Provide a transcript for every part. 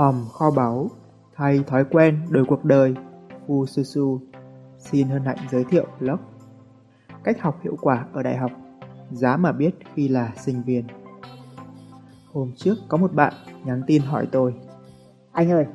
hòm kho báu, thay thói quen đổi cuộc đời, Fu Susu xin hân hạnh giới thiệu blog Cách học hiệu quả ở đại học, giá mà biết khi là sinh viên. Hôm trước có một bạn nhắn tin hỏi tôi Anh ơi,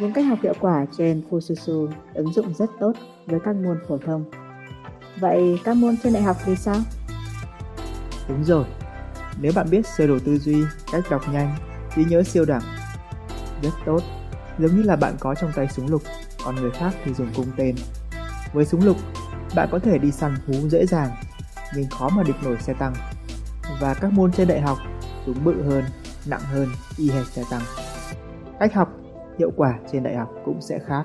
những cách học hiệu quả trên Fususu ứng dụng rất tốt với các môn phổ thông. Vậy các môn trên đại học thì sao? Đúng rồi, nếu bạn biết sơ đồ tư duy, cách đọc nhanh, trí nhớ siêu đẳng, rất tốt. Giống như là bạn có trong tay súng lục, còn người khác thì dùng cung tên. Với súng lục, bạn có thể đi săn thú dễ dàng, nhưng khó mà địch nổi xe tăng. Và các môn trên đại học, súng bự hơn, nặng hơn, y hệt xe tăng. Cách học, hiệu quả trên đại học cũng sẽ khác.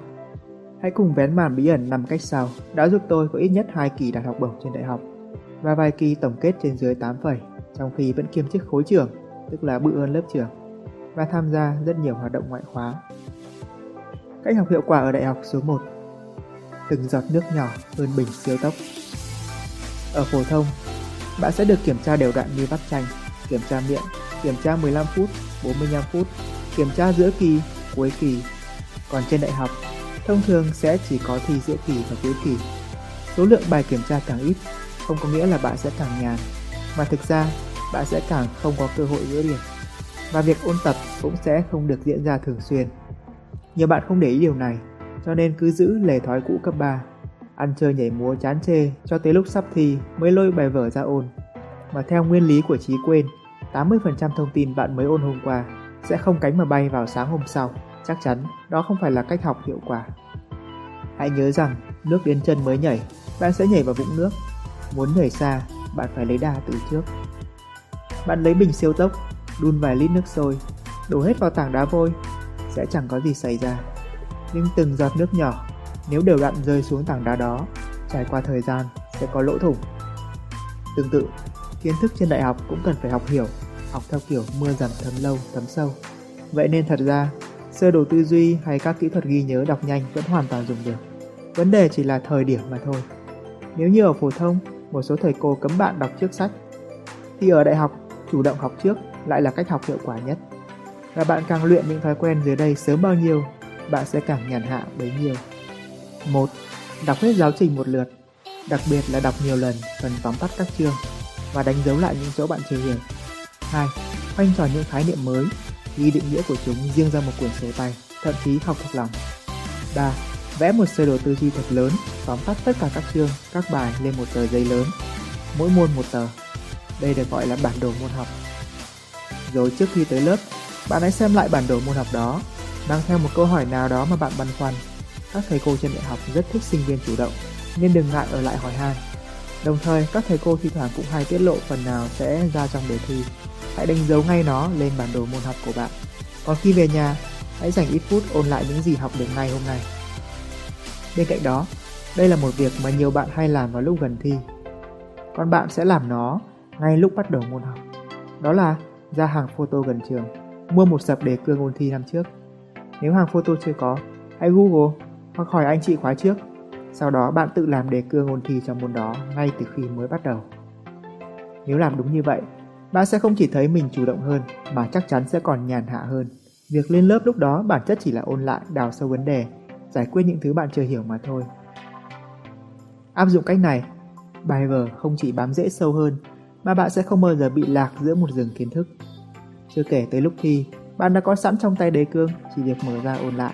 Hãy cùng vén màn bí ẩn năm cách sau đã giúp tôi có ít nhất 2 kỳ đạt học bổng trên đại học và vài kỳ tổng kết trên dưới 8 phẩy, trong khi vẫn kiêm chức khối trưởng, tức là bự hơn lớp trưởng, và tham gia rất nhiều hoạt động ngoại khóa. Cách học hiệu quả ở đại học số 1 Từng giọt nước nhỏ hơn bình siêu tốc Ở phổ thông, bạn sẽ được kiểm tra đều đặn như vắt chanh, kiểm tra miệng, kiểm tra 15 phút, 45 phút, kiểm tra giữa kỳ, cuối kỳ. Còn trên đại học, thông thường sẽ chỉ có thi giữa kỳ và cuối kỳ. Số lượng bài kiểm tra càng ít, không có nghĩa là bạn sẽ càng nhàn, mà thực ra bạn sẽ càng không có cơ hội gỡ điểm. Và việc ôn tập cũng sẽ không được diễn ra thường xuyên. Nhiều bạn không để ý điều này, cho nên cứ giữ lề thói cũ cấp 3. Ăn chơi nhảy múa chán chê cho tới lúc sắp thi mới lôi bài vở ra ôn. Mà theo nguyên lý của trí quên, 80% thông tin bạn mới ôn hôm qua sẽ không cánh mà bay vào sáng hôm sau. Chắc chắn đó không phải là cách học hiệu quả. Hãy nhớ rằng nước đến chân mới nhảy, bạn sẽ nhảy vào vũng nước. Muốn nhảy xa, bạn phải lấy đà từ trước. Bạn lấy bình siêu tốc, đun vài lít nước sôi, đổ hết vào tảng đá vôi, sẽ chẳng có gì xảy ra. Nhưng từng giọt nước nhỏ, nếu đều đặn rơi xuống tảng đá đó, trải qua thời gian sẽ có lỗ thủng. Tương tự, kiến thức trên đại học cũng cần phải học hiểu, học theo kiểu mưa dầm thấm lâu, thấm sâu. Vậy nên thật ra, sơ đồ tư duy hay các kỹ thuật ghi nhớ đọc nhanh vẫn hoàn toàn dùng được. Vấn đề chỉ là thời điểm mà thôi. Nếu như ở phổ thông, một số thầy cô cấm bạn đọc trước sách, thì ở đại học, chủ động học trước lại là cách học hiệu quả nhất. Và bạn càng luyện những thói quen dưới đây sớm bao nhiêu, bạn sẽ càng nhàn hạ bấy nhiêu. 1. Đọc hết giáo trình một lượt, đặc biệt là đọc nhiều lần phần tóm tắt các chương và đánh dấu lại những chỗ bạn chưa hiểu. 2. Khoanh tròn những khái niệm mới, ghi định nghĩa của chúng riêng ra một quyển sổ tay, thậm chí học thuộc lòng. 3. Vẽ một sơ đồ tư duy thật lớn, tóm tắt tất cả các chương, các bài lên một tờ giấy lớn, mỗi môn một tờ. Đây được gọi là bản đồ môn học. Rồi trước khi tới lớp, bạn hãy xem lại bản đồ môn học đó, mang theo một câu hỏi nào đó mà bạn băn khoăn. Các thầy cô trên đại học rất thích sinh viên chủ động, nên đừng ngại ở lại hỏi han. Đồng thời, các thầy cô thi thoảng cũng hay tiết lộ phần nào sẽ ra trong đề thi. Hãy đánh dấu ngay nó lên bản đồ môn học của bạn. Còn khi về nhà, hãy dành ít phút ôn lại những gì học được ngay hôm nay. Bên cạnh đó, đây là một việc mà nhiều bạn hay làm vào lúc gần thi. Còn bạn sẽ làm nó ngay lúc bắt đầu môn học. Đó là ra hàng photo gần trường, mua một sập đề cương ôn thi năm trước. Nếu hàng photo chưa có, hãy Google hoặc hỏi anh chị khóa trước. Sau đó bạn tự làm đề cương ôn thi cho môn đó ngay từ khi mới bắt đầu. Nếu làm đúng như vậy, bạn sẽ không chỉ thấy mình chủ động hơn mà chắc chắn sẽ còn nhàn hạ hơn. Việc lên lớp lúc đó bản chất chỉ là ôn lại, đào sâu vấn đề, giải quyết những thứ bạn chưa hiểu mà thôi. Áp dụng cách này, bài vở không chỉ bám dễ sâu hơn mà bạn sẽ không bao giờ bị lạc giữa một rừng kiến thức. Chưa kể tới lúc thi, bạn đã có sẵn trong tay đề cương, chỉ việc mở ra ôn lại.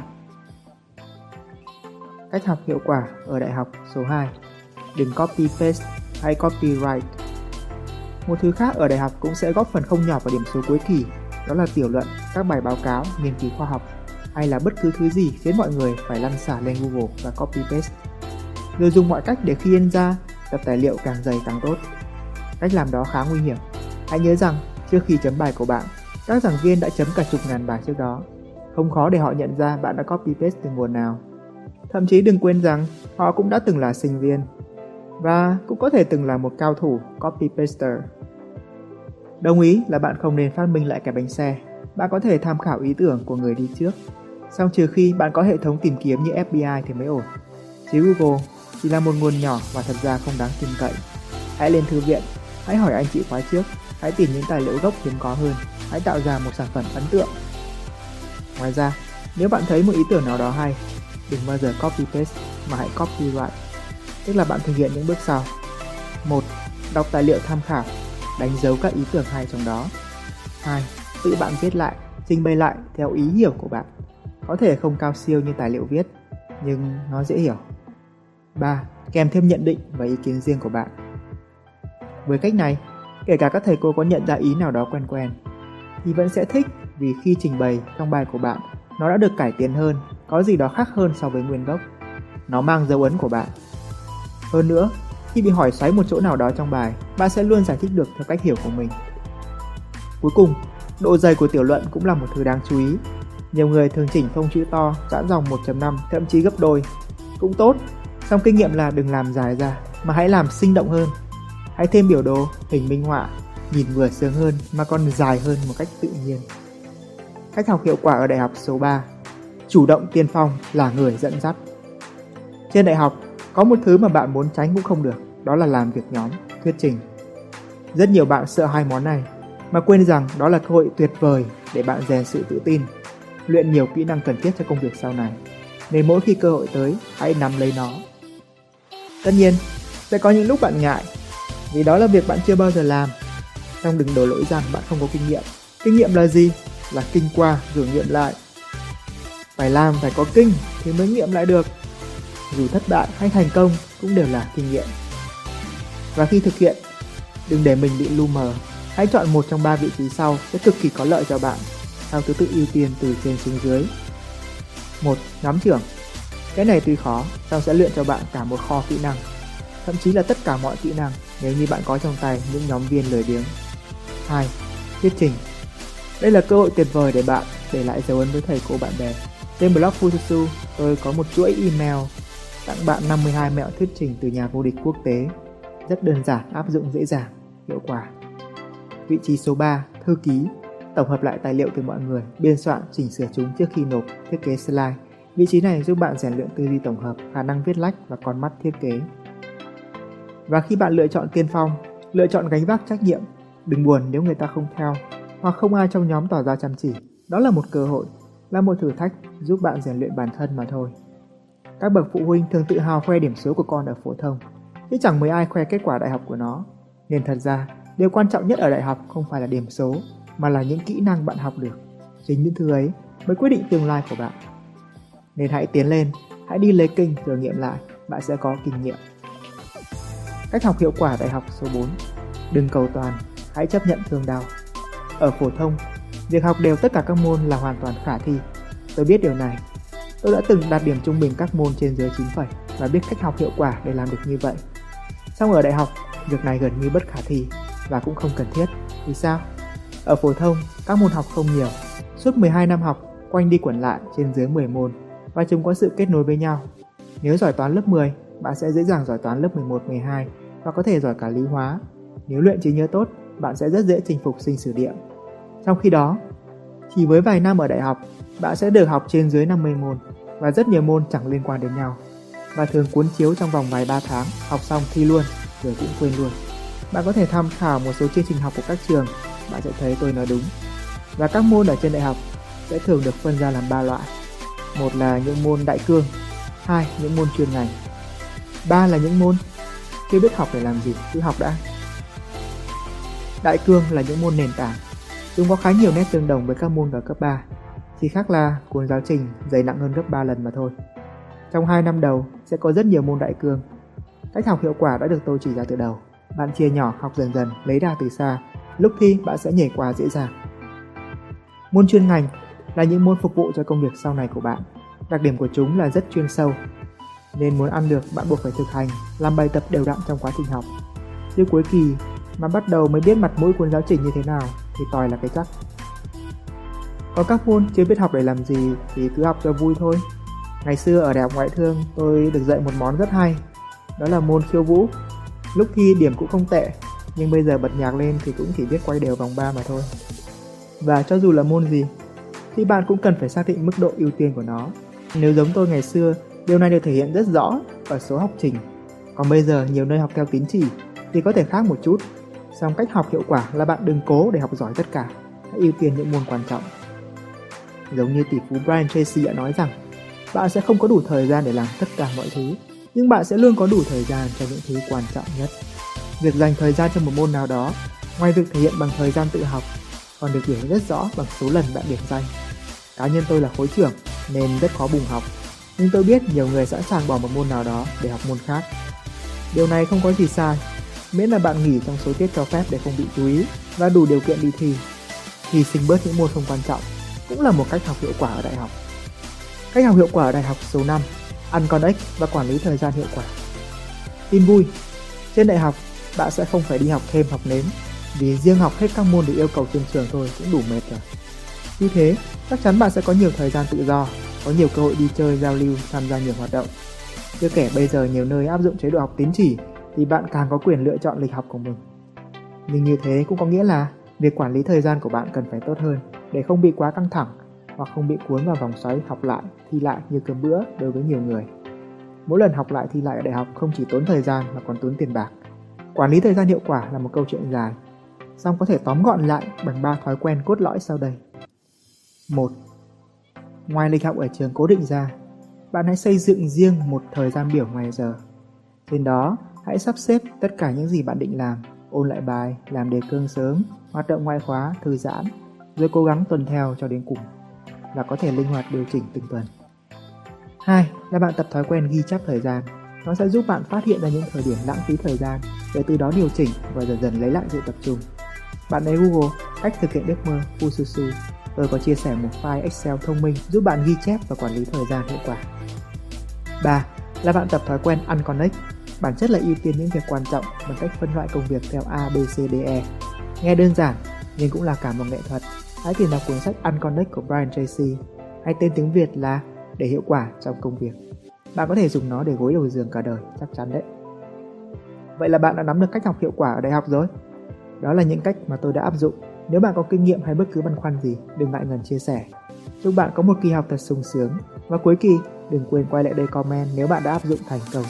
Cách học hiệu quả ở đại học số 2 Đừng copy paste hay copyright Một thứ khác ở đại học cũng sẽ góp phần không nhỏ vào điểm số cuối kỳ đó là tiểu luận, các bài báo cáo, nghiên cứu khoa học hay là bất cứ thứ gì khiến mọi người phải lăn xả lên Google và copy paste. Rồi dùng mọi cách để khi in ra, tập tài liệu càng dày càng tốt. Cách làm đó khá nguy hiểm. Hãy nhớ rằng, trước khi chấm bài của bạn, các giảng viên đã chấm cả chục ngàn bài trước đó. Không khó để họ nhận ra bạn đã copy paste từ nguồn nào. Thậm chí đừng quên rằng họ cũng đã từng là sinh viên và cũng có thể từng là một cao thủ copy paster. Đồng ý là bạn không nên phát minh lại cái bánh xe. Bạn có thể tham khảo ý tưởng của người đi trước. Song trừ khi bạn có hệ thống tìm kiếm như FBI thì mới ổn. Chứ Google chỉ là một nguồn nhỏ và thật ra không đáng tin cậy. Hãy lên thư viện, hãy hỏi anh chị khóa trước, hãy tìm những tài liệu gốc hiếm có hơn, hãy tạo ra một sản phẩm ấn tượng. Ngoài ra, nếu bạn thấy một ý tưởng nào đó hay, đừng bao giờ copy paste mà hãy copy lại. tức là bạn thực hiện những bước sau. 1. Đọc tài liệu tham khảo, đánh dấu các ý tưởng hay trong đó. 2. Tự bạn viết lại, trình bày lại theo ý hiểu của bạn. Có thể không cao siêu như tài liệu viết, nhưng nó dễ hiểu. 3. Kèm thêm nhận định và ý kiến riêng của bạn. Với cách này, kể cả các thầy cô có nhận ra ý nào đó quen quen, thì vẫn sẽ thích vì khi trình bày trong bài của bạn, nó đã được cải tiến hơn, có gì đó khác hơn so với nguyên gốc. Nó mang dấu ấn của bạn. Hơn nữa, khi bị hỏi xoáy một chỗ nào đó trong bài, bạn sẽ luôn giải thích được theo cách hiểu của mình. Cuối cùng, độ dày của tiểu luận cũng là một thứ đáng chú ý. Nhiều người thường chỉnh phông chữ to, giãn dòng 1.5, thậm chí gấp đôi. Cũng tốt, song kinh nghiệm là đừng làm dài ra, mà hãy làm sinh động hơn. Hãy thêm biểu đồ, hình minh họa, nhìn vừa sướng hơn mà còn dài hơn một cách tự nhiên. Cách học hiệu quả ở đại học số 3 Chủ động tiên phong là người dẫn dắt Trên đại học, có một thứ mà bạn muốn tránh cũng không được, đó là làm việc nhóm, thuyết trình. Rất nhiều bạn sợ hai món này, mà quên rằng đó là cơ hội tuyệt vời để bạn rèn sự tự tin, luyện nhiều kỹ năng cần thiết cho công việc sau này. Nên mỗi khi cơ hội tới, hãy nắm lấy nó. Tất nhiên, sẽ có những lúc bạn ngại, vì đó là việc bạn chưa bao giờ làm. Xong đừng đổ lỗi rằng bạn không có kinh nghiệm. Kinh nghiệm là gì? Là kinh qua rồi nghiệm lại. Phải làm phải có kinh thì mới nghiệm lại được dù thất bại hay thành công cũng đều là kinh nghiệm. Và khi thực hiện, đừng để mình bị lu mờ. Hãy chọn một trong ba vị trí sau sẽ cực kỳ có lợi cho bạn, theo thứ tự ưu tiên từ trên xuống dưới. một Nhóm trưởng Cái này tuy khó, song sẽ luyện cho bạn cả một kho kỹ năng, thậm chí là tất cả mọi kỹ năng nếu như bạn có trong tay những nhóm viên lười biếng. 2. Thuyết trình Đây là cơ hội tuyệt vời để bạn để lại dấu ấn với thầy cô bạn bè. Trên blog Fujitsu, tôi có một chuỗi email tặng bạn 52 mẹo thuyết trình từ nhà vô địch quốc tế. Rất đơn giản, áp dụng dễ dàng, hiệu quả. Vị trí số 3, thư ký, tổng hợp lại tài liệu từ mọi người, biên soạn, chỉnh sửa chúng trước khi nộp, thiết kế slide. Vị trí này giúp bạn rèn luyện tư duy tổng hợp, khả năng viết lách và con mắt thiết kế. Và khi bạn lựa chọn tiên phong, lựa chọn gánh vác trách nhiệm, đừng buồn nếu người ta không theo hoặc không ai trong nhóm tỏ ra chăm chỉ. Đó là một cơ hội, là một thử thách giúp bạn rèn luyện bản thân mà thôi. Các bậc phụ huynh thường tự hào khoe điểm số của con ở phổ thông, chứ chẳng mấy ai khoe kết quả đại học của nó. Nên thật ra, điều quan trọng nhất ở đại học không phải là điểm số, mà là những kỹ năng bạn học được. Chính những thứ ấy mới quyết định tương lai của bạn. Nên hãy tiến lên, hãy đi lấy kinh rồi nghiệm lại, bạn sẽ có kinh nghiệm. Cách học hiệu quả đại học số 4 Đừng cầu toàn, hãy chấp nhận thương đau. Ở phổ thông, việc học đều tất cả các môn là hoàn toàn khả thi. Tôi biết điều này Tôi đã từng đạt điểm trung bình các môn trên dưới 9 phẩy và biết cách học hiệu quả để làm được như vậy. Xong ở đại học, việc này gần như bất khả thi và cũng không cần thiết. Vì sao? Ở phổ thông, các môn học không nhiều. Suốt 12 năm học, quanh đi quẩn lại trên dưới 10 môn và chúng có sự kết nối với nhau. Nếu giỏi toán lớp 10, bạn sẽ dễ dàng giỏi toán lớp 11, 12 và có thể giỏi cả lý hóa. Nếu luyện trí nhớ tốt, bạn sẽ rất dễ chinh phục sinh sử địa. Trong khi đó, chỉ với vài năm ở đại học, bạn sẽ được học trên dưới 50 môn và rất nhiều môn chẳng liên quan đến nhau và thường cuốn chiếu trong vòng vài ba tháng, học xong thi luôn, rồi cũng quên luôn. Bạn có thể tham khảo một số chương trình học của các trường, bạn sẽ thấy tôi nói đúng. Và các môn ở trên đại học sẽ thường được phân ra làm ba loại. Một là những môn đại cương, hai những môn chuyên ngành, ba là những môn chưa biết học để làm gì, cứ học đã. Đại cương là những môn nền tảng, chúng có khá nhiều nét tương đồng với các môn ở cấp 3 chỉ khác là cuốn giáo trình dày nặng hơn gấp 3 lần mà thôi. Trong 2 năm đầu sẽ có rất nhiều môn đại cương. Cách học hiệu quả đã được tôi chỉ ra từ đầu. Bạn chia nhỏ học dần dần, lấy đà từ xa. Lúc thi bạn sẽ nhảy qua dễ dàng. Môn chuyên ngành là những môn phục vụ cho công việc sau này của bạn. Đặc điểm của chúng là rất chuyên sâu. Nên muốn ăn được bạn buộc phải thực hành, làm bài tập đều đặn trong quá trình học. Chứ cuối kỳ mà bắt đầu mới biết mặt mũi cuốn giáo trình như thế nào thì tòi là cái chắc. Còn các môn chưa biết học để làm gì thì cứ học cho vui thôi. Ngày xưa ở đại học ngoại thương tôi được dạy một món rất hay, đó là môn khiêu vũ. Lúc thi điểm cũng không tệ, nhưng bây giờ bật nhạc lên thì cũng chỉ biết quay đều vòng 3 mà thôi. Và cho dù là môn gì, thì bạn cũng cần phải xác định mức độ ưu tiên của nó. Nếu giống tôi ngày xưa, điều này được thể hiện rất rõ ở số học trình. Còn bây giờ nhiều nơi học theo tín chỉ thì có thể khác một chút. Song cách học hiệu quả là bạn đừng cố để học giỏi tất cả, hãy ưu tiên những môn quan trọng. Giống như tỷ phú Brian Tracy đã nói rằng, bạn sẽ không có đủ thời gian để làm tất cả mọi thứ, nhưng bạn sẽ luôn có đủ thời gian cho những thứ quan trọng nhất. Việc dành thời gian cho một môn nào đó, ngoài việc thể hiện bằng thời gian tự học, còn được biểu hiện rất rõ bằng số lần bạn điểm danh. Cá nhân tôi là khối trưởng nên rất khó bùng học, nhưng tôi biết nhiều người sẵn sàng bỏ một môn nào đó để học môn khác. Điều này không có gì sai, miễn là bạn nghỉ trong số tiết cho phép để không bị chú ý và đủ điều kiện đi thi. Hy sinh bớt những môn không quan trọng cũng là một cách học hiệu quả ở đại học. Cách học hiệu quả ở đại học số 5, ăn con ếch và quản lý thời gian hiệu quả. Tin vui, trên đại học bạn sẽ không phải đi học thêm học nếm vì riêng học hết các môn được yêu cầu trên trường thôi cũng đủ mệt rồi. Vì thế, chắc chắn bạn sẽ có nhiều thời gian tự do, có nhiều cơ hội đi chơi, giao lưu, tham gia nhiều hoạt động. Chưa kể bây giờ nhiều nơi áp dụng chế độ học tín chỉ thì bạn càng có quyền lựa chọn lịch học của mình. Nhưng như thế cũng có nghĩa là việc quản lý thời gian của bạn cần phải tốt hơn để không bị quá căng thẳng hoặc không bị cuốn vào vòng xoáy học lại, thi lại như cơm bữa đối với nhiều người. Mỗi lần học lại thi lại ở đại học không chỉ tốn thời gian mà còn tốn tiền bạc. Quản lý thời gian hiệu quả là một câu chuyện dài, song có thể tóm gọn lại bằng ba thói quen cốt lõi sau đây. 1. Ngoài lịch học ở trường cố định ra, bạn hãy xây dựng riêng một thời gian biểu ngoài giờ. Trên đó, hãy sắp xếp tất cả những gì bạn định làm, ôn lại bài, làm đề cương sớm, hoạt động ngoại khóa, thư giãn, rồi cố gắng tuần theo cho đến cùng và có thể linh hoạt điều chỉnh từng tuần. 2. Là bạn tập thói quen ghi chép thời gian. Nó sẽ giúp bạn phát hiện ra những thời điểm lãng phí thời gian để từ đó điều chỉnh và dần dần lấy lại sự tập trung. Bạn ấy Google cách thực hiện ước mơ Fususu. Tôi có chia sẻ một file Excel thông minh giúp bạn ghi chép và quản lý thời gian hiệu quả. 3. Là bạn tập thói quen unconnect. Bản chất là ưu tiên những việc quan trọng bằng cách phân loại công việc theo A, B, C, D, E. Nghe đơn giản nhưng cũng là cả một nghệ thuật. Hãy tìm đọc cuốn sách Unconnect của Brian Tracy hay tên tiếng Việt là Để hiệu quả trong công việc. Bạn có thể dùng nó để gối đầu giường cả đời, chắc chắn đấy. Vậy là bạn đã nắm được cách học hiệu quả ở đại học rồi. Đó là những cách mà tôi đã áp dụng. Nếu bạn có kinh nghiệm hay bất cứ băn khoăn gì, đừng ngại ngần chia sẻ. Chúc bạn có một kỳ học thật sung sướng. Và cuối kỳ, đừng quên quay lại đây comment nếu bạn đã áp dụng thành công.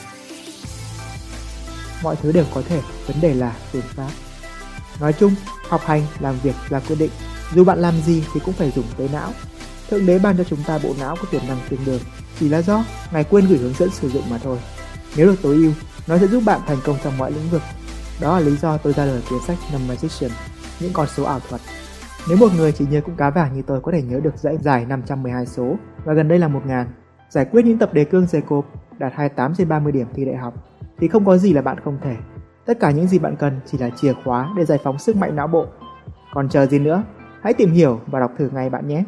Mọi thứ đều có thể, vấn đề là phương pháp. Nói chung, học hành, làm việc là quyết định. Dù bạn làm gì thì cũng phải dùng tới não. Thượng đế ban cho chúng ta bộ não có tiềm năng tương đương, chỉ là do ngài quên gửi hướng dẫn sử dụng mà thôi. Nếu được tối ưu, nó sẽ giúp bạn thành công trong mọi lĩnh vực. Đó là lý do tôi ra đời cuốn sách Numerization, những con số ảo thuật. Nếu một người chỉ nhớ cũng cá vàng như tôi có thể nhớ được dãy dài 512 số và gần đây là 1000, giải quyết những tập đề cương dày cộp, đạt 28 trên 30 điểm thi đại học, thì không có gì là bạn không thể. Tất cả những gì bạn cần chỉ là chìa khóa để giải phóng sức mạnh não bộ. Còn chờ gì nữa? Hãy tìm hiểu và đọc thử ngay bạn nhé!